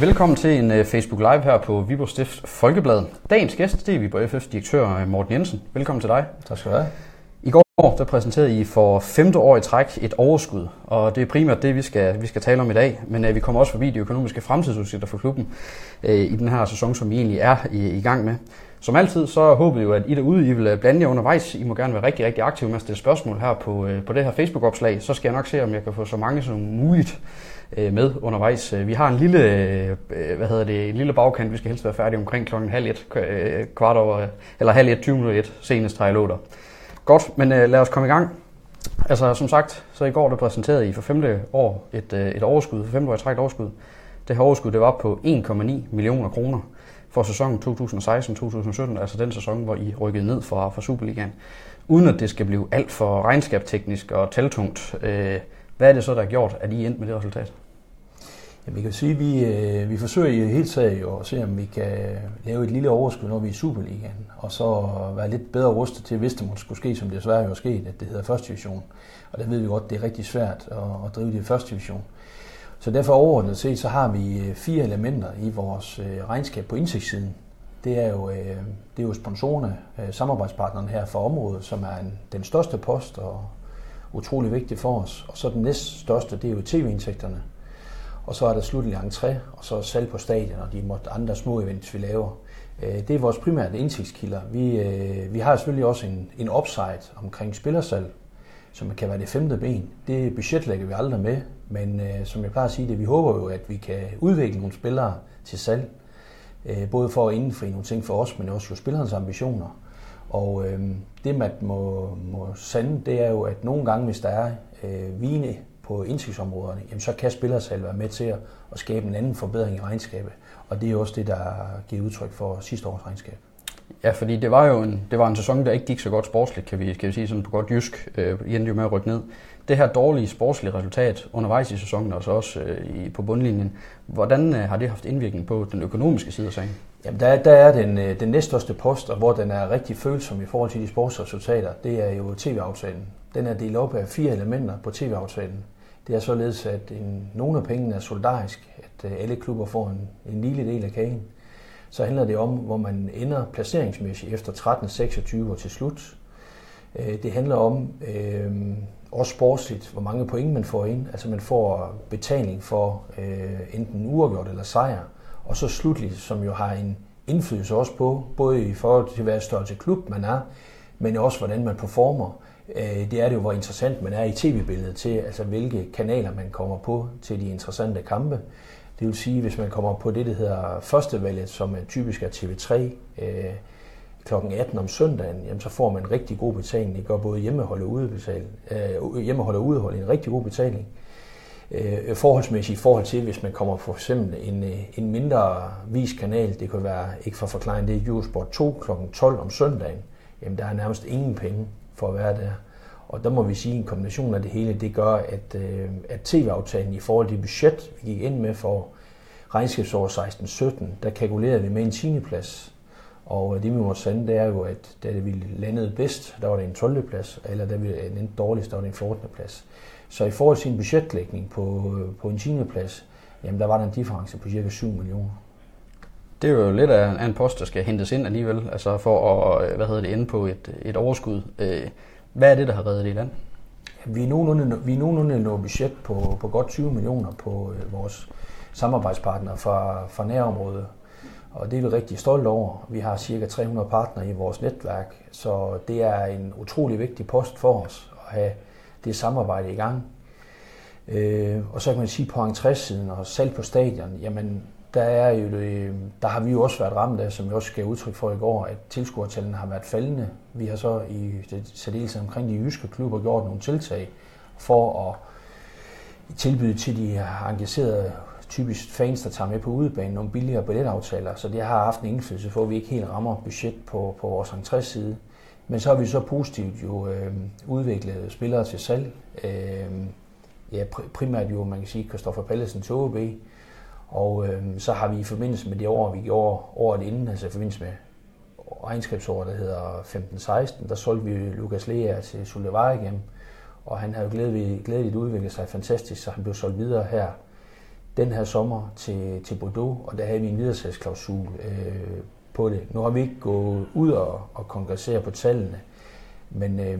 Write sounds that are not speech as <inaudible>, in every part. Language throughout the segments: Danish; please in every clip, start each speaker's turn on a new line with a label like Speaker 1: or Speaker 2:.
Speaker 1: Velkommen til en uh, Facebook Live her på Viborg Stift Folkeblad. Dagens gæst, det er Viborg FF's direktør øh, Morten Jensen. Velkommen til dig.
Speaker 2: Tak skal du have.
Speaker 1: I går der præsenterede I for femte år i træk et overskud, og det er primært det, vi skal, vi skal tale om i dag. Men uh, vi kommer også forbi de økonomiske fremtidsudsigter for klubben uh, i den her sæson, som vi egentlig er i, i gang med. Som altid, så håber vi jo, at I derude I vil blande jer undervejs. I må gerne være rigtig, rigtig aktive med at stille spørgsmål her på, på det her Facebook-opslag. Så skal jeg nok se, om jeg kan få så mange som muligt øh, Øh, med undervejs. Øh, vi har en lille, øh, hvad hedder det, en lille bagkant. Vi skal helst være færdige omkring klokken halv et, øh, kvart over, eller halv et, 20 minutter et, senest har jeg lovet Godt, men lad os komme i gang. Altså som sagt, så i går der præsenterede I for femte år et, et overskud, for femte år i træk et overskud. Det her overskud det var på 1,9 millioner kroner for sæsonen 2016-2017, altså den sæson, hvor I rykkede ned fra, fra Superligaen. Uden at det skal blive alt for regnskabsteknisk og taltungt, øh, hvad er det så, der har gjort, at I endte med det resultat?
Speaker 2: Ja, vi kan sige, at vi, øh, vi forsøger i hele taget jo at se, om vi kan lave et lille overskud, når vi er i Superligaen, og så være lidt bedre rustet til, hvis det måtte skulle ske, som det desværre jo er sket, at det hedder første division. Og der ved vi godt, det er rigtig svært at, at drive det i første division. Så derfor overordnet set, så har vi øh, fire elementer i vores øh, regnskab på indsigtssiden. Det er jo, øh, det er jo sponsorerne, øh, samarbejdspartnerne her for området, som er en, den største post og utrolig vigtigt for os. Og så den næst største, det er jo tv-indtægterne. Og så er der slutlig entré, og så salg på stadion og de måtte andre små events, vi laver. Øh, det er vores primære indtægtskilder. Vi, øh, vi har selvfølgelig også en, en upside omkring spillersalg, som kan være det femte ben. Det budgetlægger vi aldrig med, men øh, som jeg plejer at sige det, vi håber jo, at vi kan udvikle nogle spillere til salg. Øh, både for at indfri nogle ting for os, men også jo spillerens ambitioner. Og øh, det, man må, må sande, det er jo, at nogle gange, hvis der er øh, vine på indsigtsområderne, jamen, så kan spillersalg være med til at, at skabe en anden forbedring i regnskabet. Og det er også det, der giver udtryk for sidste års regnskab.
Speaker 1: Ja, fordi det var jo en, det var en sæson, der ikke gik så godt sportsligt, kan vi, kan vi sige sådan på godt jysk. Øh, endte jo med at rykke ned. Det her dårlige sportslige resultat undervejs i sæsonen, og så også øh, i, på bundlinjen, hvordan øh, har det haft indvirkning på den økonomiske side af sagen?
Speaker 2: Jamen, der, der er den, øh, den næststørste post, og hvor den er rigtig følsom i forhold til de sportsresultater, det er jo tv-aftalen. Den er delt op af fire elementer på tv-aftalen. Det er således, at en, nogle af pengene er solidarisk, at øh, alle klubber får en, en lille del af kagen. Så handler det om, hvor man ender placeringsmæssigt efter 13-26 og til slut. Øh, det handler om øh, også sportsligt, hvor mange point man får ind. Altså man får betaling for øh, enten uafgjort eller sejr. Og så slutligt, som jo har en indflydelse også på, både i forhold til hvad størrelse klub man er, men også hvordan man performer. Øh, det er det jo, hvor interessant man er i tv-billedet til, altså hvilke kanaler man kommer på til de interessante kampe. Det vil sige, hvis man kommer på det, der hedder førstevalget, som er typisk er TV3, øh, kl. 18 om søndagen, jamen, så får man en rigtig god betaling. Det gør både hjemmehold og udebetaling, øh, hjemmehold og udehold en rigtig god betaling. Øh, forholdsmæssigt i forhold til, hvis man kommer for eksempel en, øh, en mindre vis kanal, det kan være, ikke for forklaring, det er Eurosport 2 kl. 12 om søndagen, jamen der er nærmest ingen penge for at være der. Og der må vi sige, at en kombination af det hele, det gør, at, øh, at tv-aftalen i forhold til budget, vi gik ind med for regnskabsår 16-17, der kalkulerede vi med en 10. plads. Og øh, det vi må sande, det er jo, at da det vi landede bedst, der var det en 12. plads, eller da vi landede dårligst, der var det en 14. plads. Så i forhold til en budgetlægning på, øh, på en 10. plads, jamen der var der en difference på cirka 7 millioner.
Speaker 1: Det er jo lidt af en post, der skal hentes ind alligevel, altså for at øh, hvad hedder det, ende på et, et overskud. Øh, hvad er det, der har reddet det i land?
Speaker 2: Vi er nogenlunde, vi er nogenlunde nået budget på, på godt 20 millioner på øh, vores samarbejdspartnere fra, fra nærområdet. Og det er vi rigtig stolte over. Vi har cirka 300 partnere i vores netværk, så det er en utrolig vigtig post for os at have det samarbejde i gang. Øh, og så kan man sige på entrésiden og salg på stadion, jamen der, er jo, der har vi jo også været ramt af, som vi også gav udtryk for i går, at tilskuertallene har været faldende. Vi har så i særdeleshed omkring de jyske klubber gjort nogle tiltag for at tilbyde til de engagerede typisk fans, der tager med på udebanen, nogle billigere billetaftaler, så det har haft en indflydelse for, at vi ikke helt rammer budget på, på vores entréside. Men så har vi så positivt jo øh, udviklet spillere til salg. Øh, ja, primært jo, man kan sige, Christoffer Pallesen til OB, og øh, så har vi i forbindelse med det år, vi gjorde året inden, altså i forbindelse med regnskabsåret, der hedder 15-16, der solgte vi Lukas Lea til Sulevaregem, og han har jo glædeligt, glædeligt udviklet sig fantastisk, så han blev solgt videre her den her sommer til, til Bordeaux, og der havde vi en videresalgsklausul øh, på det. Nu har vi ikke gået ud og, og kongressere på tallene, men øh,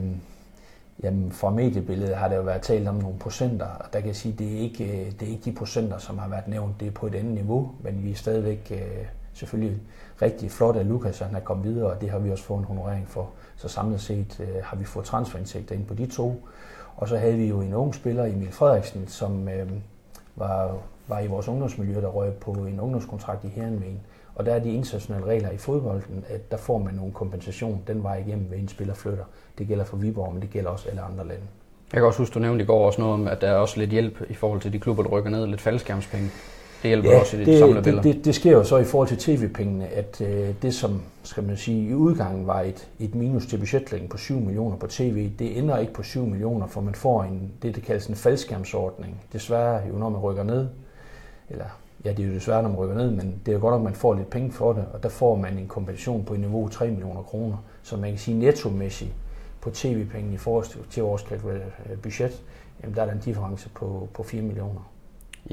Speaker 2: jamen, fra mediebilledet har der jo været talt om nogle procenter, og der kan jeg sige, at det er ikke, øh, det er ikke de procenter, som har været nævnt, det er på et andet niveau, men vi er stadigvæk øh, selvfølgelig rigtig flot at Lukas, han er kommet videre, og det har vi også fået en honorering for. Så samlet set øh, har vi fået transferindtægter ind på de to. Og så havde vi jo en ung spiller, Emil Frederiksen, som øh, var, var i vores ungdomsmiljø, der røg på en ungdomskontrakt i Herrenveen. Og der er de internationale regler i fodbolden, at der får man nogle kompensation den vej igennem, ved en spiller flytter. Det gælder for Viborg, men det gælder også alle andre lande.
Speaker 1: Jeg kan også huske, du nævnte i går også noget om, at der er også lidt hjælp i forhold til de klubber, der rykker ned, lidt faldskærmspenge. Det hjælper ja, også i
Speaker 2: det, samlede det, det, det sker jo så i forhold til tv-pengene, at øh, det som skal man sige, i udgangen var et, et minus til budgetlægning på 7 millioner på tv, det ender ikke på 7 millioner, for man får en, det, der kaldes en faldskærmsordning. Desværre jo, når man rykker ned, eller ja, det er jo desværre, når man rykker ned, men det er jo godt, at man får lidt penge for det, og der får man en kompensation på et niveau 3 millioner kroner, så man kan sige nettomæssigt på tv-penge i forhold til vores øh, budget, jamen der er der en difference på, på 4 millioner.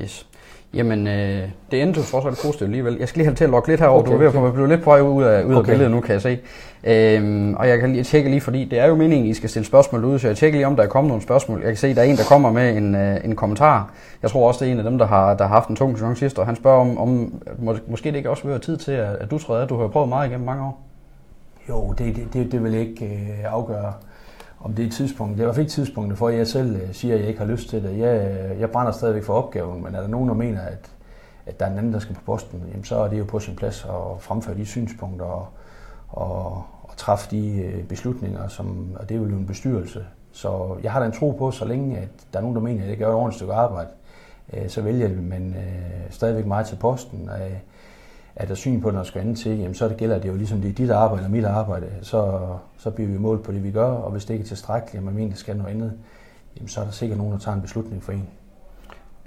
Speaker 1: Yes. Jamen, øh, det endte jo trods alt positivt alligevel. Jeg skal lige have til at logge lidt herover. Okay, du er ved at okay. blive lidt på vej ud af, ud af okay. billedet nu, kan jeg se. Øhm, og jeg kan lige tjekke lige, fordi det er jo meningen, I skal stille spørgsmål ud, så jeg tjekker lige, om der er kommet nogle spørgsmål. Jeg kan se, der er en, der kommer med en, øh, en kommentar. Jeg tror også, det er en af dem, der har, der har haft en tung sæson sidste, og han spørger om, om må, måske det ikke også vil være tid til, at, at du tror, at du har prøvet meget igennem mange år.
Speaker 2: Jo, det, det, det, det vil ikke øh, afgøre om det er tidspunktet. Det er i hvert fald ikke tidspunktet for, at jeg selv øh, siger, at jeg ikke har lyst til det. Jeg, øh, jeg brænder stadigvæk for opgaven, men er der nogen, der mener, at, at der er en anden, der skal på posten, jamen så er det jo på sin plads at fremføre de synspunkter og, og, og træffe de øh, beslutninger, som, og det er jo en bestyrelse. Så jeg har da en tro på, så længe at der er nogen, der mener, at jeg gør et ordentligt stykke arbejde, så vælger man men stadigvæk mig til posten er der syn på, når der skal andet til, jamen så det gælder det jo ligesom, det er dit arbejde og mit arbejde, så, så bliver vi målt på det, vi gør, og hvis det ikke er tilstrækkeligt, og man mener, det skal noget andet, jamen så er der sikkert nogen, der tager en beslutning for en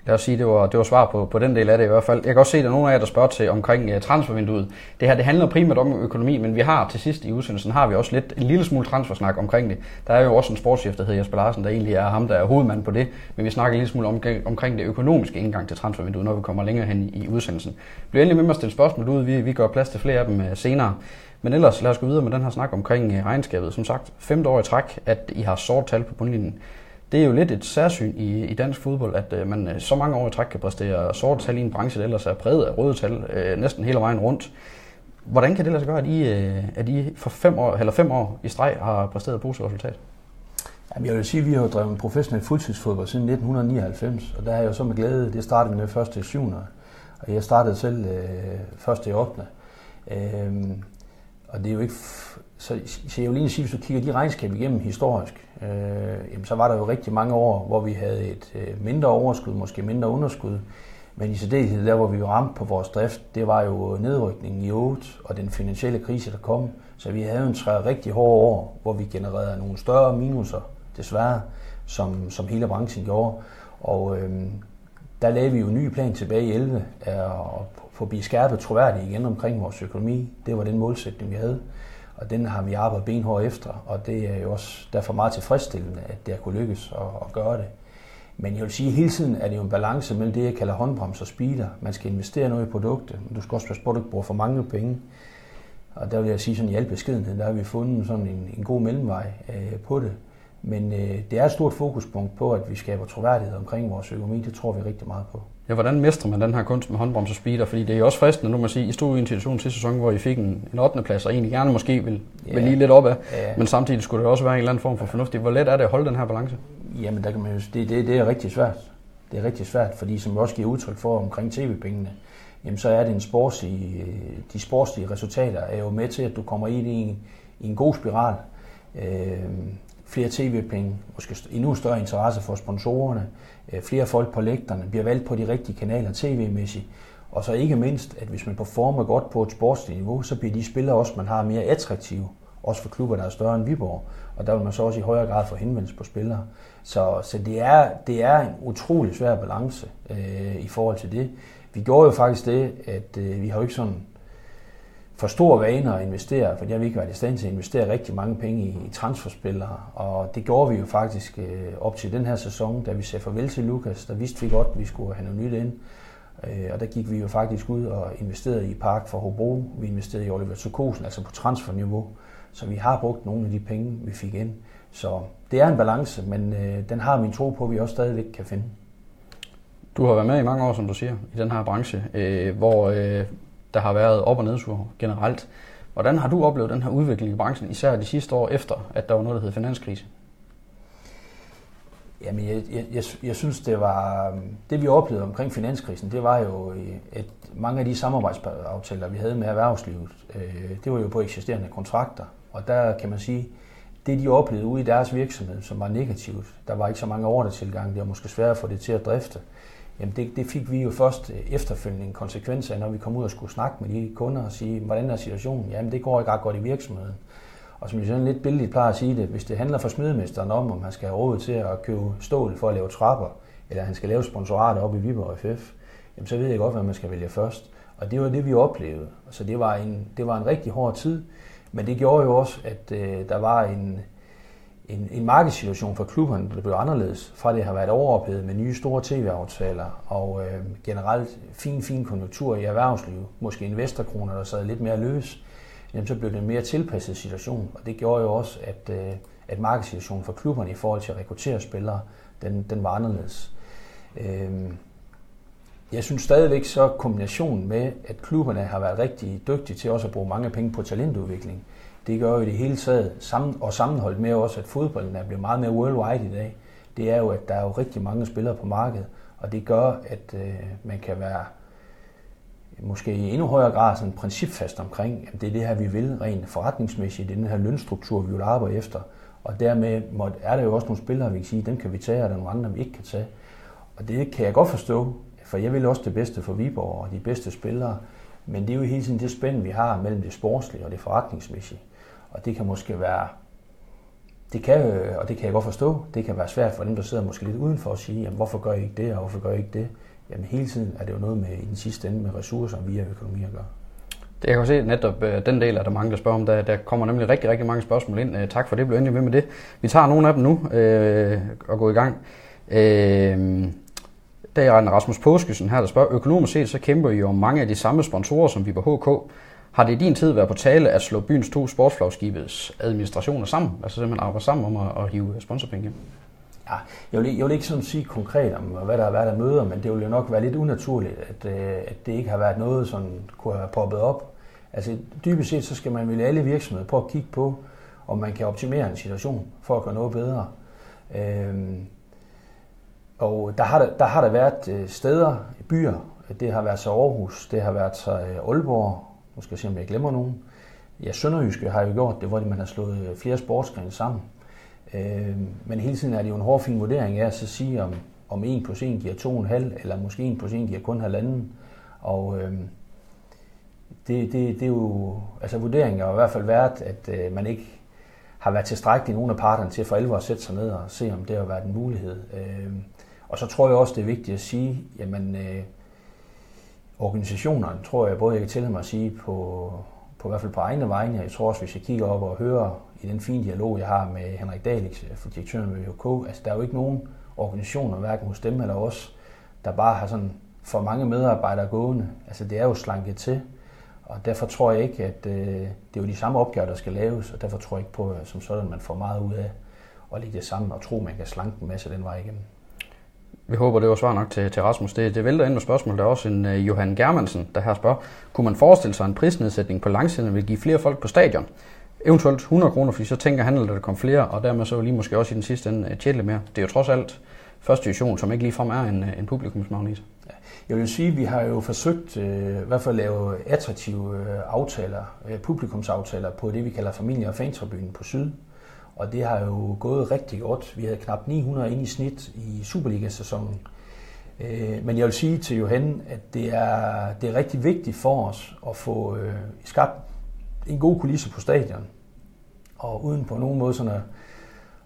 Speaker 1: lad os sige, det var, det var svar på, på den del af det i hvert fald. Jeg kan også se, at der er nogle af jer, der spørger til omkring uh, transfervinduet. Det her det handler primært om økonomi, men vi har til sidst i udsendelsen har vi også lidt en lille smule transfersnak omkring det. Der er jo også en sportschef, der hedder Jesper Larsen, der egentlig er ham, der er hovedmand på det. Men vi snakker en lille smule om, omkring det økonomiske indgang til transfervinduet, når vi kommer længere hen i, i udsendelsen. Bliv endelig med mig at stille spørgsmål ud. Vi, vi gør plads til flere af dem uh, senere. Men ellers lad os gå videre med den her snak omkring øh, regnskabet. Som sagt, femte år i træk, at I har sort tal på bundlinjen. Det er jo lidt et særsyn i, i dansk fodbold, at øh, man øh, så mange år i træk kan præstere sorte tal i en branche, der ellers er præget af røde tal øh, næsten hele vejen rundt. Hvordan kan det lade sig gøre, at I, øh, at I for fem år, eller fem år i streg har præsteret positivt resultat?
Speaker 2: Jamen, jeg vil sige, at vi har drevet professionel fuldtidsfodbold siden 1999, og der er jo så med glæde, det startede med første i 7. Og jeg startede selv øh, første i 8. Øh, og det er jo ikke... Så, så jeg vil lige sige, hvis du kigger de regnskab igennem historisk, øh, jamen, så var der jo rigtig mange år, hvor vi havde et øh, mindre overskud, måske mindre underskud. Men i særdeleshed der, hvor vi var ramt på vores drift, det var jo nedrykningen i 8 og den finansielle krise, der kom. Så vi havde en tre rigtig hårde år, hvor vi genererede nogle større minuser, desværre, som, som hele branchen gjorde. Og øh, der lavede vi jo en ny plan tilbage i 11, at få blive skærpet troværdigt igen omkring vores økonomi. Det var den målsætning, vi havde. Og den har vi arbejdet benhårdt efter, og det er jo også derfor meget tilfredsstillende, at det har kunne lykkes at, at gøre det. Men jeg vil sige, at hele tiden er det jo en balance mellem det, jeg kalder håndbrems og speeder. Man skal investere noget i produktet, men du skal også passe på, at du ikke bruger for mange penge. Og der vil jeg sige sådan i al beskedenhed, der har vi fundet sådan en, en god mellemvej øh, på det. Men øh, det er et stort fokuspunkt på, at vi skaber troværdighed omkring vores økonomi. Det tror vi rigtig meget på.
Speaker 1: Ja, hvordan mestrer man den her kunst med håndbrems og speeder? Fordi det er jo også fristende, nu man sige, I stod i en situation sidste sæson, hvor I fik en, en 8. plads, og egentlig gerne måske vil, ja. vil lige lidt op af, ja. men samtidig skulle det også være en eller anden form for fornuftigt. Hvor let er det at holde den her balance?
Speaker 2: Jamen, der kan man jo, det, det, det er rigtig svært. Det er rigtig svært, fordi som vi også giver udtryk for omkring tv-pengene, jamen så er det en sportslige, de sportslige resultater er jo med til, at du kommer ind i en, i en god spiral. Øh, flere tv-penge, måske endnu større interesse for sponsorerne, øh, Øh, flere folk på lægterne, bliver valgt på de rigtige kanaler tv-mæssigt, og så ikke mindst, at hvis man performer godt på et sportsligt niveau, så bliver de spillere også, man har mere attraktive, også for klubber, der er større end Viborg, og der vil man så også i højere grad få henvendelse på spillere. Så, så det, er, det er en utrolig svær balance øh, i forhold til det. Vi gjorde jo faktisk det, at øh, vi har jo ikke sådan for stor vaner at investere, for jeg vil ikke være i stand til at investere rigtig mange penge i, i transferspillere, og det gjorde vi jo faktisk øh, op til den her sæson, da vi sagde farvel til Lukas, der vidste vi godt, at vi skulle have noget nyt ind. Øh, og der gik vi jo faktisk ud og investerede i Park for Hobro. Vi investerede i Oliver Tukosen, altså på transferniveau. Så vi har brugt nogle af de penge, vi fik ind. Så det er en balance, men øh, den har min tro på, at vi også stadigvæk kan finde.
Speaker 1: Du har været med i mange år, som du siger, i den her branche, øh, hvor øh, der har været op- og nedtur generelt. Hvordan har du oplevet den her udvikling i branchen, især de sidste år efter, at der var noget, der hed finanskrise?
Speaker 2: Jamen, jeg, jeg, jeg, jeg synes, det var det, vi oplevede omkring finanskrisen, det var jo, øh, at mange af de samarbejdsaftaler, vi havde med erhvervslivet, øh, det var jo på eksisterende kontrakter. Og der kan man sige, det de oplevede ude i deres virksomhed, som var negativt, der var ikke så mange ordretilgang, det var måske svært at få det til at drifte, jamen det, det fik vi jo først øh, efterfølgende en konsekvens af, når vi kom ud og skulle snakke med de kunder og sige, hvordan er situationen? Jamen det går ikke ret godt i virksomheden. Og som jeg sådan lidt billigt plejer at sige det, hvis det handler for smedemesteren om, om han skal have råd til at købe stål for at lave trapper, eller han skal lave sponsorater op i Viborg FF, jamen så ved jeg godt, hvad man skal vælge først. Og det var det, vi oplevede. Så det var en, det var en rigtig hård tid, men det gjorde jo også, at øh, der var en, en, en markedssituation for klubberne, der blev anderledes, fra det har været overophedet med nye store tv-aftaler og øh, generelt fin, fin konjunktur i erhvervslivet, måske investorkroner, der sad lidt mere løs, jamen, så blev det en mere tilpasset situation, og det gjorde jo også, at, øh, at markedssituationen for klubberne i forhold til at rekruttere spillere, den, den var anderledes. Øh, jeg synes stadigvæk så kombinationen med, at klubberne har været rigtig dygtige til også at bruge mange penge på talentudvikling, det gør jo i det hele taget, sammen, og sammenholdt med også, at fodbolden er blevet meget mere worldwide i dag, det er jo, at der er jo rigtig mange spillere på markedet, og det gør, at øh, man kan være måske i endnu højere grad sådan principfast omkring, at det er det her, vi vil rent forretningsmæssigt, det er den her lønstruktur, vi vil arbejde efter. Og dermed er der jo også nogle spillere, vi kan sige, dem kan vi tage, og der er nogle andre, vi ikke kan tage. Og det kan jeg godt forstå, for jeg vil også det bedste for Viborg og de bedste spillere, men det er jo hele tiden det spænd, vi har mellem det sportslige og det forretningsmæssige. Og det kan måske være, det kan, øh, og det kan jeg godt forstå, det kan være svært for dem, der sidder måske lidt udenfor at sige, jamen, hvorfor gør I ikke det, og hvorfor gør I ikke det? Jamen hele tiden er det jo noget med i den sidste ende med ressourcer via økonomi at gøre.
Speaker 1: Det jeg kan se netop øh, den del, er der mange, der spørger om. Der, der kommer nemlig rigtig, rigtig mange spørgsmål ind. Øh, tak for det, blev endelig med med det. Vi tager nogle af dem nu øh, og går i gang. Øh, der er Rasmus Påskesen her, der spørger, økonomisk set så kæmper I jo mange af de samme sponsorer som vi på HK. Har det i din tid været på tale at slå byens to sportsflagskibets administrationer sammen? Altså simpelthen arbejde sammen om at, at hive sponsorpenge hjem?
Speaker 2: Ja, jeg vil, jeg vil ikke sådan sige konkret om, hvad der har været af møder, men det ville jo nok være lidt unaturligt, at, øh, at det ikke har været noget, som kunne have poppet op. Altså dybest set, så skal man vel alle virksomheder prøve at kigge på, om man kan optimere en situation for at gøre noget bedre. Øhm, og der har der, der har der været øh, steder, byer, det har været så Aarhus, det har været så øh, Aalborg, nu skal jeg se, om jeg glemmer nogen. Ja, Sønderjyske har jo gjort det, hvor man har slået øh, flere sportsgrene sammen. Øh, men hele tiden er det jo en hård fin vurdering af at så sige, om, om 1 plus 1 giver 2,5, eller måske 1 plus 1 giver kun halvanden. Og øh, det, det, det er jo, altså vurderingen har i hvert fald været, at øh, man ikke har været tilstrækkelig nogen af parterne til for alvor at sætte sig ned og se, om det har været en mulighed. Øh, og så tror jeg også, det er vigtigt at sige, jamen øh, organisationerne, tror jeg både, jeg kan tillade mig at sige på, på i hvert fald på egne vegne. Jeg tror også, hvis jeg kigger op og hører i den fine dialog, jeg har med Henrik Dalix, øh, for direktøren ved UK, altså der er jo ikke nogen organisationer, hverken hos dem eller os, der bare har sådan for mange medarbejdere gående. Altså det er jo slanket til, og derfor tror jeg ikke, at øh, det er jo de samme opgaver, der skal laves, og derfor tror jeg ikke på, som sådan man får meget ud af at lægge det sammen og tro, man kan slanke en masse den vej igennem.
Speaker 1: Vi håber, det var svar nok til, til Rasmus. Det, det vælter ind med spørgsmål. Der er også en uh, Johan Germansen, der her spørger, kunne man forestille sig en prisnedsætning på langsiden vil give flere folk på stadion? Eventuelt 100 kroner, fordi så tænker han, at der kommer flere, og dermed så lige måske også i den sidste ende øh, uh, tjene lidt mere. Det er jo trods alt første division, som ikke ligefrem er en, øh, en publikumsmagnet.
Speaker 2: Jeg vil sige, at vi har jo forsøgt øh, i hvert fald at lave attraktive øh, aftaler, øh, publikumsaftaler på det, vi kalder familie- og fantribunen på Syd. Og det har jo gået rigtig godt. Vi havde knap 900 ind i snit i Superliga-sæsonen. Øh, men jeg vil sige til Johan, at det er, det er rigtig vigtigt for os at få øh, skabt en god kulisse på stadion. Og uden på nogen måde sådan at,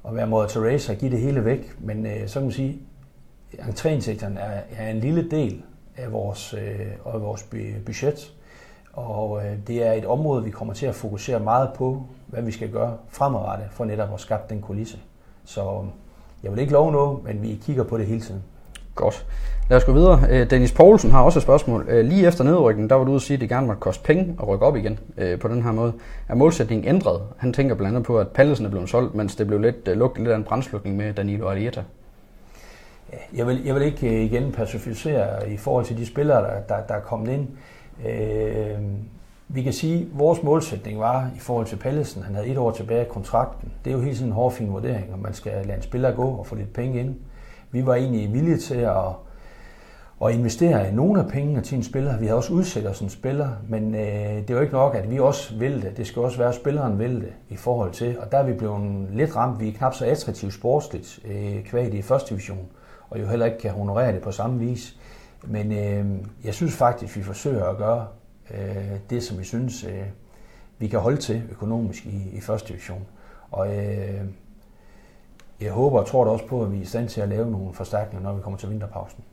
Speaker 2: at være mod Teresa og give det hele væk. Men øh, så kan man sige, at entréindtægterne er, er en lille del af vores, øh, af vores budget. Og øh, det er et område, vi kommer til at fokusere meget på, hvad vi skal gøre fremadrettet for netop at skabe den kulisse. Så jeg vil ikke love noget, men vi kigger på det hele tiden.
Speaker 1: Godt. Lad os gå videre. Øh, Dennis Poulsen har også et spørgsmål. Øh, lige efter nedrykningen, der var du ude at sige, at det gerne måtte koste penge at rykke op igen øh, på den her måde. Er målsætningen ændret? Han tænker blandt andet på, at Pallesen er blevet solgt, mens det blev lidt lukket lidt af en brændslukning med Danilo Arieta.
Speaker 2: Jeg vil, jeg vil ikke igen pacificere i forhold til de spillere, der, der, der er kommet ind. Øh, vi kan sige, at vores målsætning var i forhold til Pallesen, han havde et år tilbage i kontrakten. Det er jo hele tiden en hårdfin vurdering, om man skal lade en spiller gå og få lidt penge ind. Vi var egentlig villige til at, at investere nogle af pengene til en spiller. Vi havde også udsat os en spiller, men øh, det er jo ikke nok, at vi også vil det. Det skal også være, at spilleren vil det i forhold til. Og der er vi blevet lidt ramt. Vi er knap så attraktivt sportsligt øh, kvad i første division, og jo heller ikke kan honorere det på samme vis. Men øh, jeg synes faktisk, at vi forsøger at gøre øh, det, som vi synes, øh, vi kan holde til økonomisk i, i første division. Og øh, jeg håber og tror da også på, at vi er i stand til at lave nogle forstærkninger, når vi kommer til vinterpausen.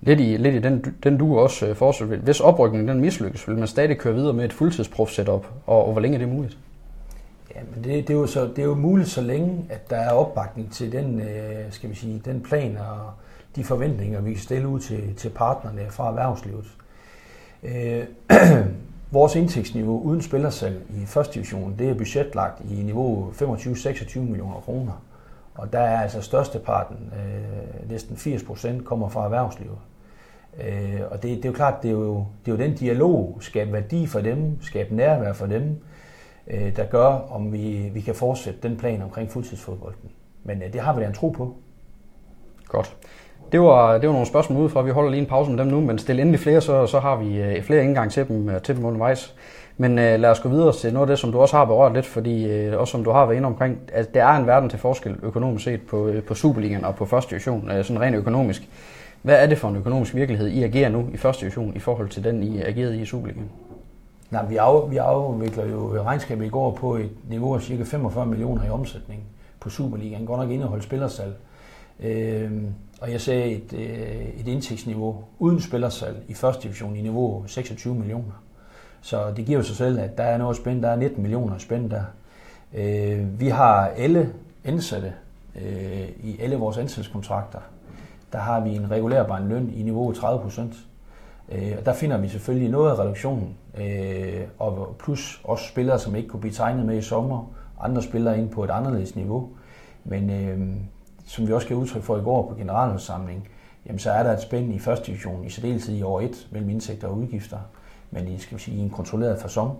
Speaker 1: Lidt i, lidt i den, den du også øh, foreslår. Hvis oprykningen den mislykkes, vil man stadig køre videre med et fuldtidsprof setup, og, og hvor længe er det muligt?
Speaker 2: Ja, men det, det, er jo så, det er jo muligt, så længe at der er opbakning til den, øh, skal vi sige, den plan og de forventninger, vi kan stille ud til, til partnerne fra erhvervslivet. Øh, <clears throat> vores indtægtsniveau uden spillersalg i første division, det er budgetlagt i niveau 25-26 millioner kroner. Og der er altså størsteparten, øh, næsten 80 procent, kommer fra erhvervslivet. Øh, og det, det er jo klart, det er jo, det er jo den dialog, skabe værdi for dem, skabe nærvær for dem, øh, der gør, om vi, vi kan fortsætte den plan omkring fuldtidsfodbolden. Men øh, det har vi da en tro på.
Speaker 1: Godt. Det var, det var nogle spørgsmål udefra. Vi holder lige en pause med dem nu, men stil endelig flere, så, så har vi øh, flere indgang til dem, øh, til dem undervejs. Men øh, lad os gå videre til noget af det, som du også har berørt lidt, fordi øh, også som du har været inde omkring, at der er en verden til forskel økonomisk set på, øh, på Superligaen og på første division, øh, sådan rent økonomisk. Hvad er det for en økonomisk virkelighed, I agerer nu i første division i forhold til den, I agerede i i Superligaen?
Speaker 2: Nej, vi, af, vi afvikler jo regnskabet i går på et niveau af cirka 45 millioner i omsætning på Superligaen. Godt nok indeholdt spillersalg. Øh, og jeg sagde et, øh, et indtægtsniveau uden spillersalg i første division i niveau 26 millioner. Så det giver jo sig selv, at der er noget spændt. Der er 19 millioner spændt der. Øh, vi har alle ansatte øh, i alle vores ansættelseskontrakter. Der har vi en regulærbar løn i niveau 30 procent. Øh, og der finder vi selvfølgelig noget af reduktionen, øh, og plus også spillere, som ikke kunne blive tegnet med i sommer, andre spillere ind på et anderledes niveau. Men øh, som vi også gav udtryk for i går på generalforsamling, jamen så er der et spænd i første division, i særdeleshed i år 1, mellem indtægter og udgifter, men i, skal vi sige, i en kontrolleret façon.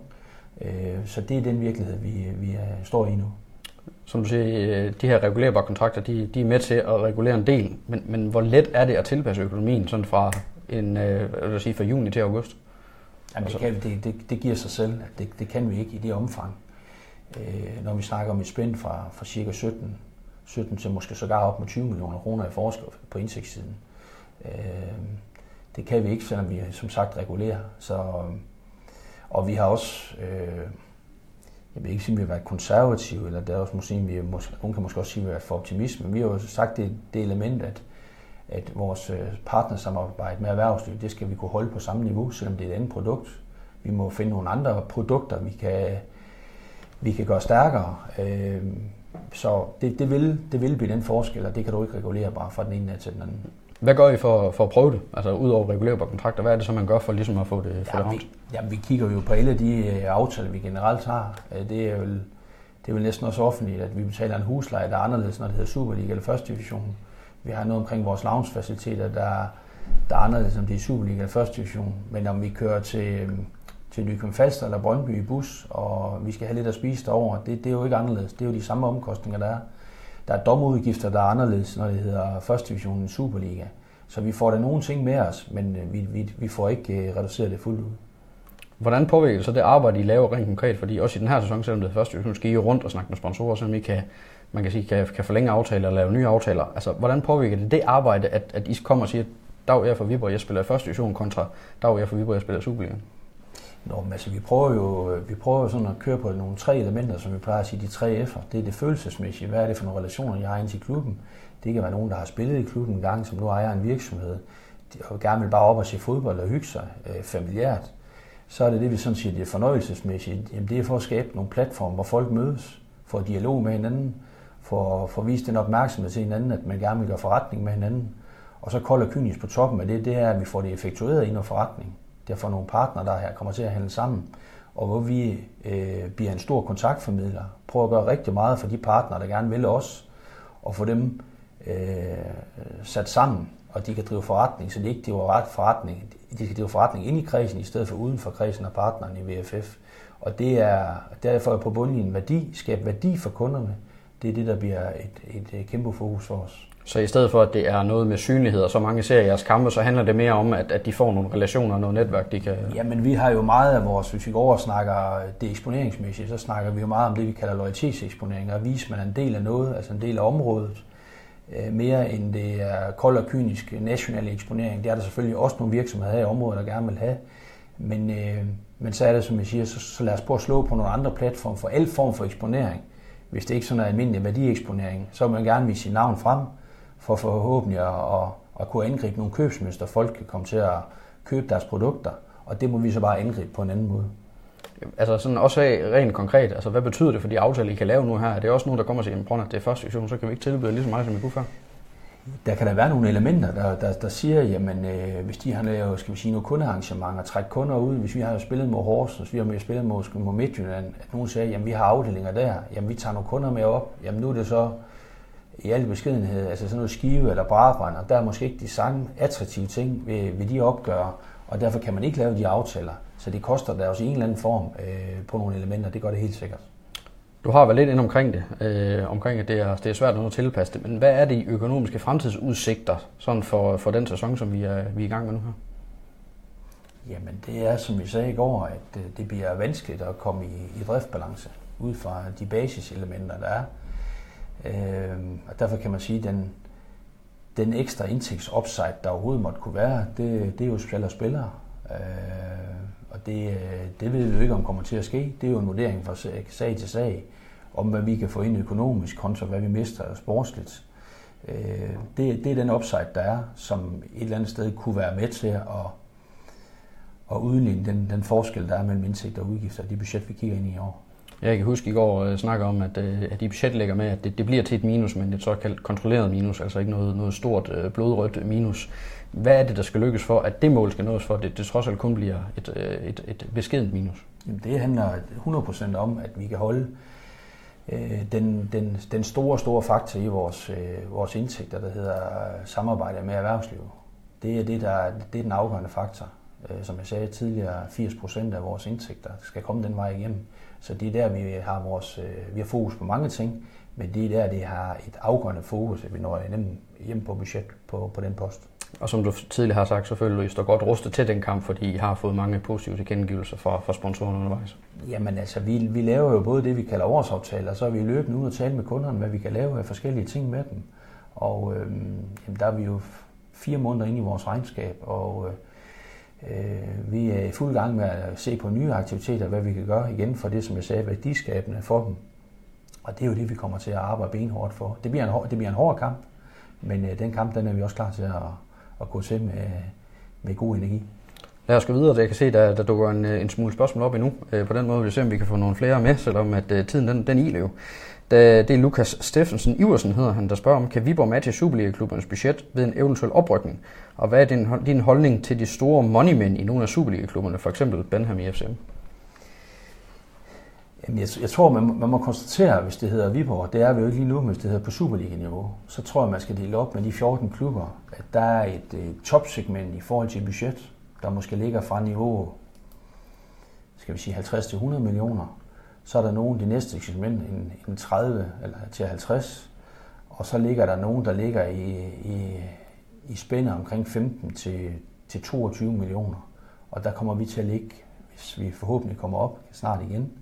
Speaker 2: Øh, så det er den virkelighed, vi, vi står i nu.
Speaker 1: Som du siger, øh, de her regulerbare kontrakter, de, de er med til at regulere en del, men, men hvor let er det at tilpasse økonomien sådan fra, en, øh, sige, fra juni til august?
Speaker 2: Jamen, det, kan, det, det, det giver sig selv, at det, det kan vi ikke i det omfang. Øh, når vi snakker om et spænd fra, fra cirka 17 17 til måske sågar op med 20 millioner kroner i forskel på indsigtssiden. Øh, det kan vi ikke, selvom vi som sagt regulerer. Så, øhm, og vi har også, øh, jeg vil ikke sige, at vi har været konservative, eller det er også måske, vi måske, nogen kan måske også sige, at vi har været for optimisme, men vi har jo sagt det, det element, at, at vores øh, partnersamarbejde med erhvervslivet, det skal vi kunne holde på samme niveau, selvom det er et andet produkt. Vi må finde nogle andre produkter, vi kan, vi kan gøre stærkere. Øh, så det, det, vil, det vil blive den forskel, og det kan du ikke regulere bare fra den ene til den anden.
Speaker 1: Hvad gør I for, for at prøve det? Altså udover regulerbare kontrakter, hvad er det så, man gør for ligesom at få det, for
Speaker 2: ja,
Speaker 1: det
Speaker 2: vi, ja, vi kigger jo på alle de øh, aftaler, vi generelt har. Øh, det er jo det er vel næsten også offentligt, at vi betaler en husleje, der er anderledes, når det hedder Superliga eller første division. Vi har noget omkring vores loungefaciliteter, der, der er anderledes, om det er Superliga eller første division. Men om vi kører til, til Nykøbing Falster eller Brøndby i bus, og vi skal have lidt at spise derover, det, det er jo ikke anderledes. Det er jo de samme omkostninger, der er. Der er domudgifter, der er anderledes, når det hedder første division i Superliga. Så vi får da nogle ting med os, men øh, vi, vi, vi får ikke øh, reduceret det fuldt ud.
Speaker 1: Hvordan påvirker det så det arbejde, I laver rent konkret? Fordi også i den her sæson, selvom det er første division, skal I jo rundt og snakke med sponsorer, så I kan, man kan, sige, kan, kan forlænge aftaler og lave nye aftaler. Altså, hvordan påvirker det det arbejde, at, at I kommer og siger, dag er for Viborg, jeg spiller i første division, kontra dag er for Viborg, jeg spiller i Superliga?
Speaker 2: Nå, men altså, vi prøver jo vi prøver sådan at køre på nogle tre elementer, som vi plejer at sige, de tre F'er. Det er det følelsesmæssige. Hvad er det for nogle relationer, jeg har ind til klubben? Det kan være nogen, der har spillet i klubben en gang, som nu ejer en virksomhed. De gerne vil bare op og se fodbold og hygge sig øh, familiært. Så er det det, vi sådan siger, det er fornøjelsesmæssigt. Jamen, det er for at skabe nogle platforme, hvor folk mødes, får dialog med hinanden, for, for at vise den opmærksomhed til hinanden, at man gerne vil gøre forretning med hinanden. Og så kold og kynisk på toppen af det, det er, at vi får det effektueret i noget forretning. Det får for nogle partnere, der her kommer til at handle sammen, og hvor vi øh, bliver en stor kontaktformidler. Prøver at gøre rigtig meget for de partnere, der gerne vil os, og få dem øh, sat sammen, og de kan drive forretning, så de ikke driver ret forretning. De skal drive forretning ind i kredsen, i stedet for uden for kredsen af partnerne i VFF. Og det er derfor på bundlinjen værdi, skabe værdi for kunderne. Det er det, der bliver et, et, et kæmpe fokus for os.
Speaker 1: Så i stedet for, at det er noget med synlighed, og så mange ser jeres kampe, så handler det mere om, at, at de får nogle relationer og noget netværk, de kan...
Speaker 2: Jamen, vi har jo meget af vores, hvis vi går over og snakker det eksponeringsmæssige, så snakker vi jo meget om det, vi kalder lojalitetseksponering, og vise, man er en del af noget, altså en del af området, øh, mere end det er kold og kynisk national eksponering. Det er der selvfølgelig også nogle virksomheder her i området, der gerne vil have. Men, øh, men så er det, som jeg siger, så, så lad os prøve at slå på nogle andre platforme for al form for eksponering. Hvis det ikke sådan er almindelig værdieksponering, så vil man gerne vise sit navn frem, for forhåbentlig at, at, at kunne angribe nogle købsmønster. Folk kan komme til at købe deres produkter, og det må vi så bare angribe på en anden måde.
Speaker 1: Altså sådan også rent konkret, altså hvad betyder det for de aftaler, I kan lave nu her? Er det også nogen, der kommer og siger, at det er første session, så kan vi ikke tilbyde lige så meget, som vi kunne før?
Speaker 2: Der kan der være nogle elementer, der, der, der siger, jamen øh, hvis de har lavet, skal vi sige, nogle kundearrangementer, trække kunder ud, hvis vi har spillet mod Horsens, hvis vi har spillet mod, mod Midtjylland, at nogen siger, jamen vi har afdelinger der, jamen vi tager nogle kunder med op, jamen nu er det så i al beskedenhed, altså sådan noget skive eller brænder, der er måske ikke de samme attraktive ting ved, ved de opgør, og derfor kan man ikke lave de aftaler. Så det koster der også i en eller anden form øh, på nogle elementer, det gør det helt sikkert.
Speaker 1: Du har været lidt ind omkring det, øh, omkring at det er, det er svært at tilpasse det, men hvad er de økonomiske fremtidsudsigter sådan for, for den sæson, som vi er, vi er i gang med nu her?
Speaker 2: Jamen det er, som vi sagde i går, at øh, det bliver vanskeligt at komme i, i driftbalance ud fra de basiselementer, der er. Øh, og derfor kan man sige, at den, den ekstra indtægtsupside, der overhovedet måtte kunne være, det, det er jo spiller og spillere. Øh, og det, øh, det ved vi jo ikke, om kommer til at ske. Det er jo en vurdering fra sag til sag, om hvad vi kan få ind økonomisk, kontra hvad vi mister sportsligt. Øh, det, det er den upside, der er, som et eller andet sted kunne være med til at, at udligne den, den forskel, der er mellem indtægter og udgifter, de budget, vi kigger ind i år.
Speaker 1: Jeg kan huske i går øh, uh, snakke om, at, uh, at I budgetlægger med, at det, det bliver til et minus, men et såkaldt kontrolleret minus, altså ikke noget, noget stort uh, blodrødt minus. Hvad er det, der skal lykkes for, at det mål skal nås for, at det, det trods alt kun bliver et, uh, et, et beskedent minus?
Speaker 2: Jamen, det handler 100% om, at vi kan holde øh, den, den, den store, store faktor i vores, øh, vores indtægter, der hedder samarbejde med erhvervslivet. Det er, det, der, det er den afgørende faktor. Som jeg sagde tidligere, 80% af vores indtægter skal komme den vej igennem. Så det er der, vi har, vores, øh, vi har fokus på mange ting, men det er der, det har et afgørende fokus, at vi når hjem på budget på, på den post.
Speaker 1: Og som du tidligere har sagt, så føler du, I står godt rustet til den kamp, fordi I har fået mange positive tilkendegivelser fra, fra sponsorerne undervejs.
Speaker 2: Jamen altså, vi, vi laver jo både det, vi kalder årsaftaler, og så er vi løbende ude og tale med kunderne, hvad vi kan lave af forskellige ting med dem. Og øhm, jamen, der er vi jo fire måneder inde i vores regnskab, og øh, Øh, vi er i fuld gang med at se på nye aktiviteter, hvad vi kan gøre igen for det, som jeg sagde, værdiskabende for dem. Og det er jo det, vi kommer til at arbejde benhårdt for. Det bliver en hård, det bliver en hård kamp, men øh, den kamp, den er vi også klar til at, at gå til med, med god energi.
Speaker 1: Lad os gå videre. Jeg kan se, der, der dukker en, en smule spørgsmål op endnu. Øh, på den måde vil vi se, om vi kan få nogle flere med, selvom at øh, tiden den, den iler jo. Det er Lukas Steffensen Iversen, hedder han, der spørger om, kan Viborg matche Superliga-klubbernes budget ved en eventuel oprykning? Og hvad er din, din holdning til de store moneymen i nogle af Superliga-klubberne, f.eks. Benham i FCM?
Speaker 2: Jamen, jeg, jeg tror, man, man må konstatere, hvis det hedder Viborg, det er vi jo ikke lige nu, hvis det hedder på Superliga-niveau, så tror jeg, man skal dele op med de 14 klubber, at der er et, et topsegment i forhold til budget, der måske ligger fra niveau, skal vi sige 50 til 100 millioner, så er der nogen, de næste segment, en, en 30 eller til 50, og så ligger der nogen, der ligger i, i, i spænder omkring 15 til, til 22 millioner. Og der kommer vi til at ligge, hvis vi forhåbentlig kommer op snart igen,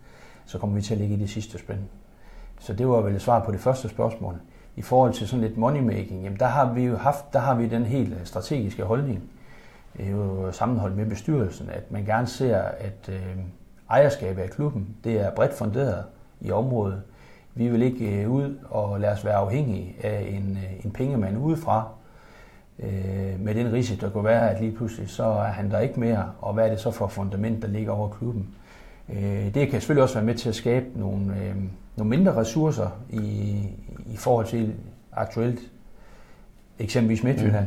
Speaker 2: så kommer vi til at ligge i det sidste spænd. Så det var vel et svar på det første spørgsmål. I forhold til sådan lidt moneymaking, jamen der har vi jo haft, der har vi den helt øh, strategiske holdning, jo sammenholdt med bestyrelsen, at man gerne ser, at øh, ejerskabet af klubben. Det er bredt funderet i området. Vi vil ikke øh, ud og lade os være afhængige af en, øh, en pengemand udefra, øh, med den risiko, der kunne være, at lige pludselig så er han der ikke mere, og hvad er det så for fundament, der ligger over klubben. Øh, det kan selvfølgelig også være med til at skabe nogle, øh, nogle mindre ressourcer i, i forhold til aktuelt, eksempelvis Midtjylland.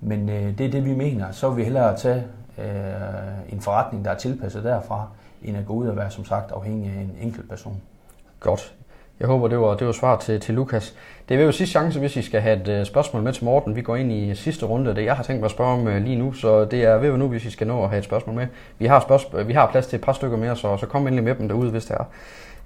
Speaker 2: Men øh, det er det, vi mener. Så vil vi hellere tage øh, en forretning, der er tilpasset derfra, end at gå ud og være, som sagt, afhængig af en enkelt person.
Speaker 1: Godt. Jeg håber, det var, det var svar til, til Lukas. Det er jo sidste chance, hvis I skal have et øh, spørgsmål med til Morten. Vi går ind i sidste runde, det jeg har tænkt mig at spørge om øh, lige nu, så det er ved nu, hvis I skal nå at have et spørgsmål med. Vi har, spørgsmål, vi har plads til et par stykker mere, så, så kom endelig med dem derude, hvis det er.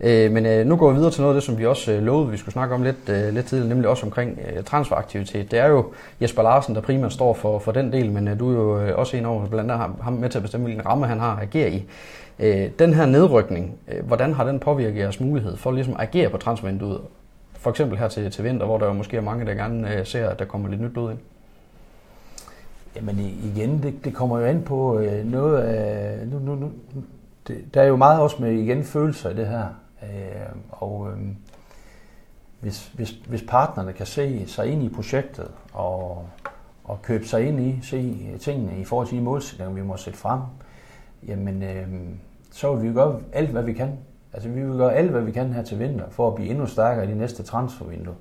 Speaker 1: Uh, men øh, nu går vi videre til noget af det, som vi også uh, lovede, vi skulle snakke om lidt, uh, lidt tidligere, nemlig også omkring uh, transferaktivitet. Det er jo Jesper Larsen, der primært står for, for den del, men du er jo også en over, blandt andet ham med til at bestemme, hvilken ramme han har at agere i. Øh, den her nedrykning, øh, hvordan har den påvirket jeres mulighed for ligesom at agere på transfervinduet? For eksempel her til, til vinter, hvor der jo måske er mange, der gerne øh, ser, at der kommer lidt nyt blod ind.
Speaker 2: Jamen igen, det, det kommer jo an på øh, noget af... Nu, nu, nu, det, der er jo meget også med igen følelser i det her. Øh, og øh, hvis, hvis, hvis partnerne kan se sig ind i projektet og, og købe sig ind i, se tingene i forhold til de målsætninger, vi må sætte frem, jamen øh, så vil vi gøre alt, hvad vi kan. Altså vi vil gøre alt, hvad vi kan her til vinter, for at blive endnu stærkere i de næste transfervindue.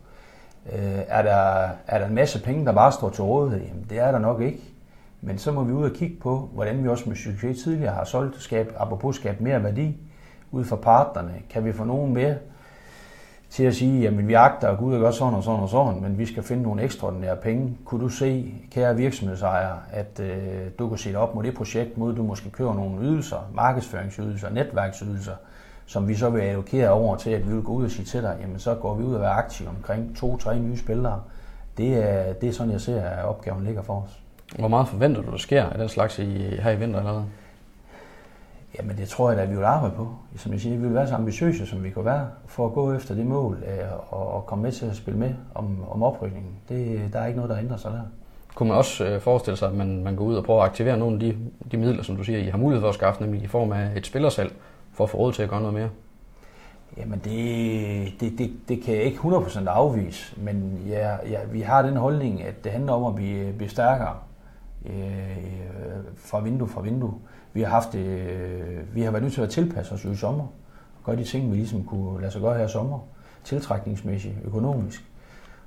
Speaker 2: Øh, er, der, er der en masse penge, der bare står til rådighed? Jamen det er der nok ikke. Men så må vi ud og kigge på, hvordan vi også med succes tidligere har solgt, skab, apropos skabe mere værdi ud fra partnerne. Kan vi få nogen med til at sige, jamen vi agter at gå ud og gøre sådan og sådan og sådan, men vi skal finde nogle ekstraordinære penge. Kunne du se, kære virksomhedsejer, at øh, du kan sætte op mod det projekt, mod du måske kører nogle ydelser, markedsføringsydelser, netværksydelser, som vi så vil allokere over til, at vi vil gå ud og sige til dig, jamen så går vi ud og være aktive omkring to-tre nye spillere. Det er, det er sådan, jeg ser, at opgaven ligger for os.
Speaker 1: Hvor meget forventer du, der sker af den slags i, her i vinter allerede?
Speaker 2: Jamen det tror jeg at vi vil arbejde på. Som jeg siger, vi vil være så ambitiøse, som vi kan være, for at gå efter det mål øh, og, og komme med til at spille med om, om oprykningen. Det, der er ikke noget, der ændrer sig der.
Speaker 1: Kunne man også øh, forestille sig, at man, man går ud og prøver at aktivere nogle af de, de midler, som du siger, I har mulighed for at skaffe, nemlig i form af et spillersalg, for at få råd til at gøre noget mere?
Speaker 2: Jamen det, det, det, det kan jeg ikke 100% afvise, men ja, ja, vi har den holdning, at det handler om at blive, blive stærkere øh, fra vindue fra vindue. Vi har, haft, øh, vi har været nødt til at tilpasse os jo i sommer, og gøre de ting, vi ligesom kunne lade sig gøre her i sommer, tiltrækningsmæssigt, økonomisk.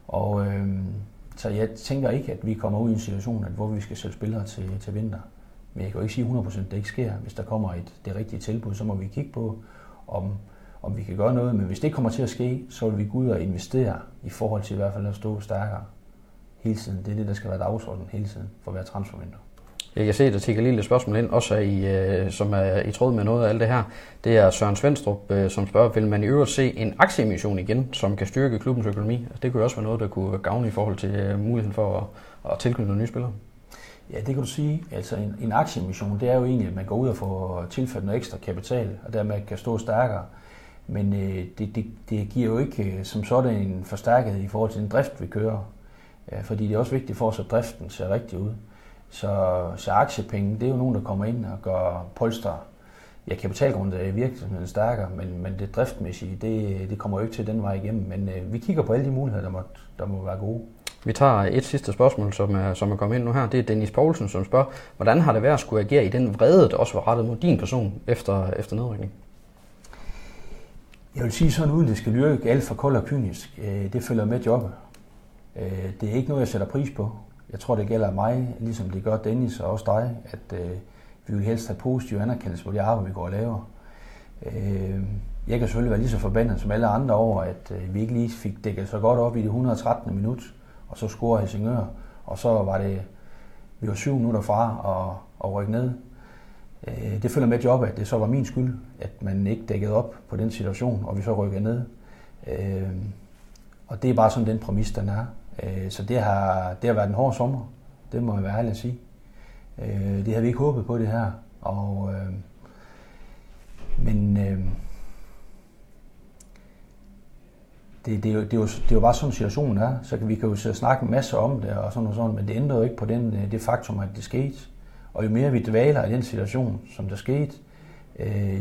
Speaker 2: Og øh, så jeg tænker ikke, at vi kommer ud i en situation, at, hvor vi skal sælge spillere til, til vinter. Men jeg kan jo ikke sige 100% at det ikke sker. Hvis der kommer et, det rigtige tilbud, så må vi kigge på, om, om vi kan gøre noget. Men hvis det kommer til at ske, så vil vi gå ud og investere i forhold til i hvert fald at stå stærkere hele tiden. Det er det, der skal være dagsordenen hele tiden for hver transfervindue.
Speaker 1: Jeg kan se, at der tigger lille spørgsmål ind, også i, øh, som er i tråd med noget af alt det her. Det er Søren Svendstrup, øh, som spørger, vil man i øvrigt se en aktieemission igen, som kan styrke klubbens økonomi? Det kunne også være noget, der kunne gavne i forhold til øh, muligheden for at, at tilknytte nogle nye spillere.
Speaker 2: Ja, det kan du sige. Altså en, en aktieemission, det er jo egentlig, at man går ud og får tilført noget ekstra kapital, og dermed kan stå stærkere. Men øh, det, det, det giver jo ikke øh, som sådan en forstærket i forhold til den drift, vi kører. Ja, fordi det er også vigtigt for os, at driften ser rigtig ud. Så, så aktiepenge, det er jo nogen, der kommer ind og gør polster. Ja, kapitalgrundet er virksomheden stærkere, men, men det driftmæssige, det, det kommer jo ikke til den vej igennem. Men øh, vi kigger på alle de muligheder, der må, der må være gode.
Speaker 1: Vi tager et sidste spørgsmål, som er, som er kommet ind nu her. Det er Dennis Poulsen, som spørger, hvordan har det været at skulle agere i den vrede, der også var rettet mod din person efter, efter nedrykning?
Speaker 2: Jeg vil sige sådan, uden det skal lykke alt for kold og kynisk. Øh, det følger med jobbet. Øh, det er ikke noget, jeg sætter pris på. Jeg tror, det gælder mig, ligesom det gør Dennis og også dig, at øh, vi vil helst have positiv anerkendelse på det arbejde, vi går og laver. Øh, jeg kan selvfølgelig være lige så forbandet som alle andre over, at øh, vi ikke lige fik dækket så godt op i det 113. minut, og så scorer Helsingør, og så var det, vi var syv minutter fra at, at rykke ned. Øh, det følger med job, at det så var min skyld, at man ikke dækkede op på den situation, og vi så rykkede ned. Øh, og det er bare sådan den præmis, den er. Øh, så det har, det har været en hård sommer. Det må jeg være ærlig at sige. Øh, det havde vi ikke håbet på det her. Og, øh, men øh, det, det, er jo, det, er jo, det er jo bare sådan situationen er. Så kan vi kan jo sidde og snakke en masse om det og sådan og sådan, men det ændrer jo ikke på den, det faktum, at det skete. Og jo mere vi dvaler i den situation, som der skete,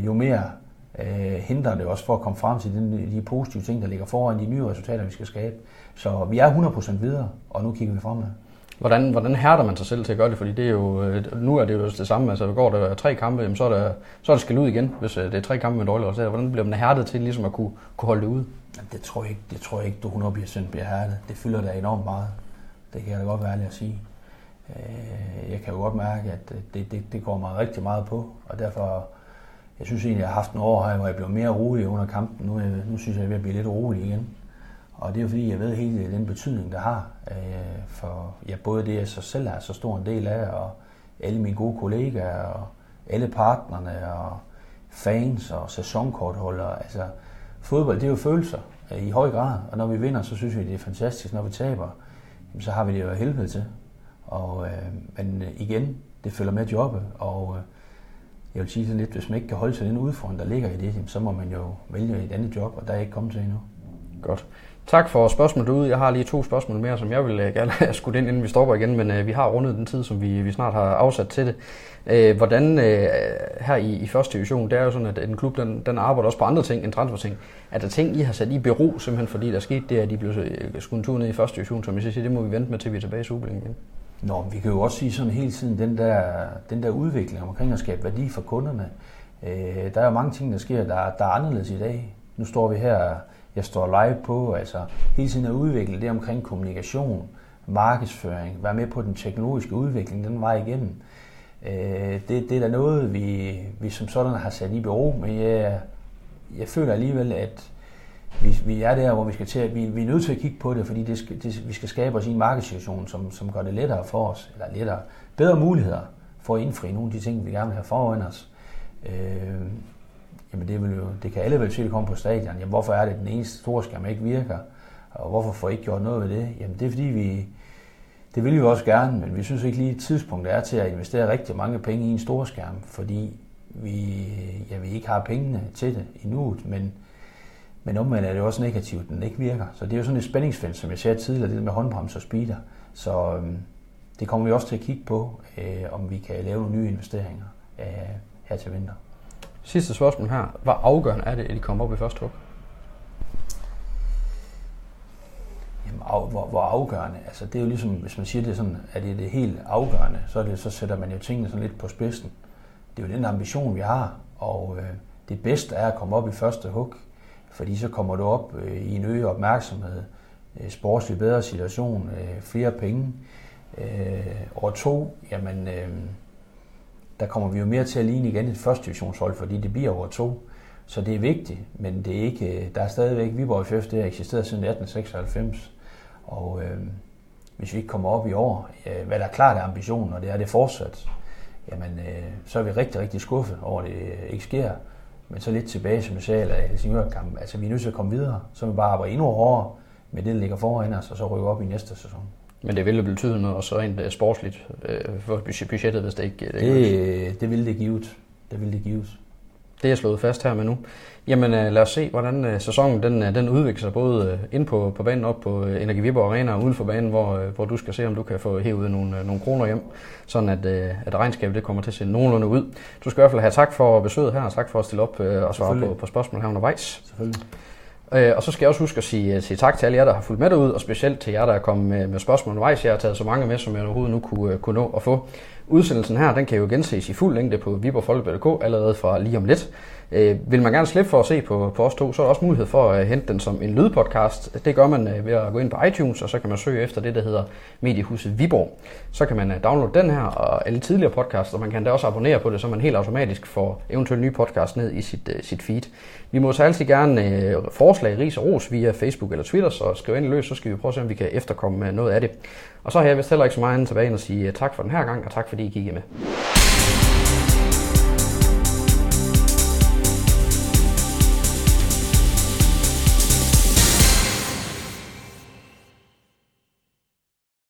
Speaker 2: jo mere øh, hindrer det også for at komme frem til den, de positive ting, der ligger foran, de nye resultater, vi skal skabe. Så vi er 100% videre, og nu kigger vi fremad.
Speaker 1: Hvordan, hvordan hærder man sig selv til at gøre det? Fordi det er jo, øh, nu er det jo det samme. Altså, går der tre kampe, jamen, så, er der, så er det skal ud igen, hvis øh, det er tre kampe med dårlige resultater. Hvordan bliver man hærdet til ligesom at kunne, kunne holde det ud?
Speaker 2: Det tror, jeg ikke, det tror jeg ikke, du 100% bliver hærdet. Det fylder da enormt meget. Det kan jeg da godt være ærlig at sige. Øh, jeg kan jo godt mærke, at det, det, det går mig rigtig meget på, og derfor, jeg synes egentlig, jeg har haft en år her, hvor jeg blev mere rolig under kampen. Nu, nu synes jeg, jeg er ved at blive lidt rolig igen. Og det er jo fordi, jeg ved hele øh, den betydning, der har øh, for ja, både det, jeg så selv er så stor en del af, og alle mine gode kollegaer, og alle partnerne, og fans og sæsonkortholdere. Altså, fodbold, det er jo følelser øh, i høj grad, og når vi vinder, så synes vi, det er fantastisk. Når vi taber, så har vi det jo helvede til. Og, øh, men øh, igen, det følger med jobbet, og øh, jeg vil sige sådan lidt, hvis man ikke kan holde til den udfordring, der ligger i det, så må man jo vælge et andet job, og der er ikke kommet til endnu.
Speaker 1: Godt. Tak for spørgsmålet derude. Jeg har lige to spørgsmål mere, som jeg vil øh, gerne have skudt ind, inden vi stopper igen, men øh, vi har rundet den tid, som vi, vi snart har afsat til det. Øh, hvordan øh, her i, i første division, det er jo sådan, at en klub den, den arbejder også på andre ting end transferting. Er der ting, I har sat i bero, simpelthen fordi der skete det, at de blev øh, skudt en tur ned i første division, som I siger, det må vi vente med, til vi er tilbage i Superligaen igen?
Speaker 2: Nå, vi kan jo også sige sådan hele tiden, den der, den der udvikling omkring at skabe værdi for kunderne. Øh, der er jo mange ting, der sker, der, der er anderledes i dag. Nu står vi her jeg står live på, altså hele tiden at udvikle det omkring kommunikation, markedsføring, være med på den teknologiske udvikling, den vej igennem. Øh, det, det er da noget, vi, vi som sådan har sat i bero, men jeg, jeg føler alligevel, at vi, vi er der, hvor vi skal til at, vi, vi er nødt til at kigge på det, fordi det skal, det, vi skal skabe os en markedssituation, som, som gør det lettere for os, eller lettere, bedre muligheder for at indfri nogle af de ting, vi gerne vil have foran os. Øh, jamen det, vil jo, det kan alle vel se, det kommer på stadion. Jamen hvorfor er det, at den eneste store skærm ikke virker? Og hvorfor får I ikke gjort noget ved det? Jamen det er fordi, vi, det vil vi også gerne, men vi synes ikke lige, at tidspunktet er til at investere rigtig mange penge i en stor skærm, fordi vi, ja, vi ikke har pengene til det endnu, men, men omvendt er det også negativt, at den ikke virker. Så det er jo sådan et spændingsfelt, som jeg sagde tidligere, det med håndbremse og speeder. Så øhm, det kommer vi også til at kigge på, øh, om vi kan lave nogle nye investeringer øh, her til vinter.
Speaker 1: Sidste spørgsmål her. Hvor afgørende er det, at I kommer op i første hug?
Speaker 2: Jamen, af, hvor, hvor afgørende? Altså, det er jo ligesom, hvis man siger det sådan, at det er det helt afgørende, så, er det, så sætter man jo tingene sådan lidt på spidsen. Det er jo den ambition, vi har, og øh, det bedste er at komme op i første hug, fordi så kommer du op øh, i en øget opmærksomhed, øh, sportslig bedre situation, øh, flere penge. År to, jamen, der kommer vi jo mere til at ligne igen et første divisionshold, fordi det bliver over to. Så det er vigtigt, men det er ikke, der er stadigvæk Viborg FF, det har eksisteret siden 1896. Og øh, hvis vi ikke kommer op i år, øh, hvad der er klart er ambitionen, og det er det fortsat, jamen øh, så er vi rigtig, rigtig skuffet over, at det ikke sker. Men så lidt tilbage, som jeg sagde, eller Helsingør-kampen, altså vi er nødt til at komme videre, så vi bare arbejder endnu hårdere med det, der ligger foran os, og så rykke op i næste sæson.
Speaker 1: Men det ville betyde noget også rent øh, sportsligt øh, for budgettet, hvis det ikke...
Speaker 2: Det, det, det ville det givet. Det ville det givet.
Speaker 1: Det er slået fast her med nu. Jamen øh, lad os se, hvordan øh, sæsonen den, øh, den udvikler sig, både øh, ind på, på banen op på øh, Energi Viborg Arena og uden for banen, hvor, øh, hvor du skal se, om du kan få hævet nogle, øh, nogle kroner hjem, sådan at, øh, at regnskabet det kommer til at se nogenlunde ud. Du skal i hvert fald have tak for besøget her, og tak for at stille op øh, og svare på, på spørgsmål her undervejs.
Speaker 2: Selvfølgelig.
Speaker 1: Øh, og så skal jeg også huske at sige, sige tak til alle jer, der har fulgt med derud, og specielt til jer, der er kommet med, med spørgsmål undervejs. Jeg har taget så mange med, som jeg overhovedet nu kunne, kunne nå at få. Udsendelsen her, den kan jo genses i fuld længde på viborgfolk.dk allerede fra lige om lidt. Øh, vil man gerne slippe for at se på, på os to, så er der også mulighed for at hente den som en lydpodcast. Det gør man øh, ved at gå ind på iTunes, og så kan man søge efter det, der hedder Mediehuset Viborg. Så kan man øh, downloade den her og alle tidligere podcasts, og man kan da også abonnere på det, så man helt automatisk får eventuelle nye podcasts ned i sit, øh, sit feed. Vi må så altid gerne øh, forslag, ris og ros via Facebook eller Twitter, så skriv ind løs, så skal vi prøve at se, om vi kan efterkomme øh, noget af det. Og så har jeg vist heller ikke så meget andet tilbage end at sige øh, tak for den her gang, og tak fordi I kiggede med.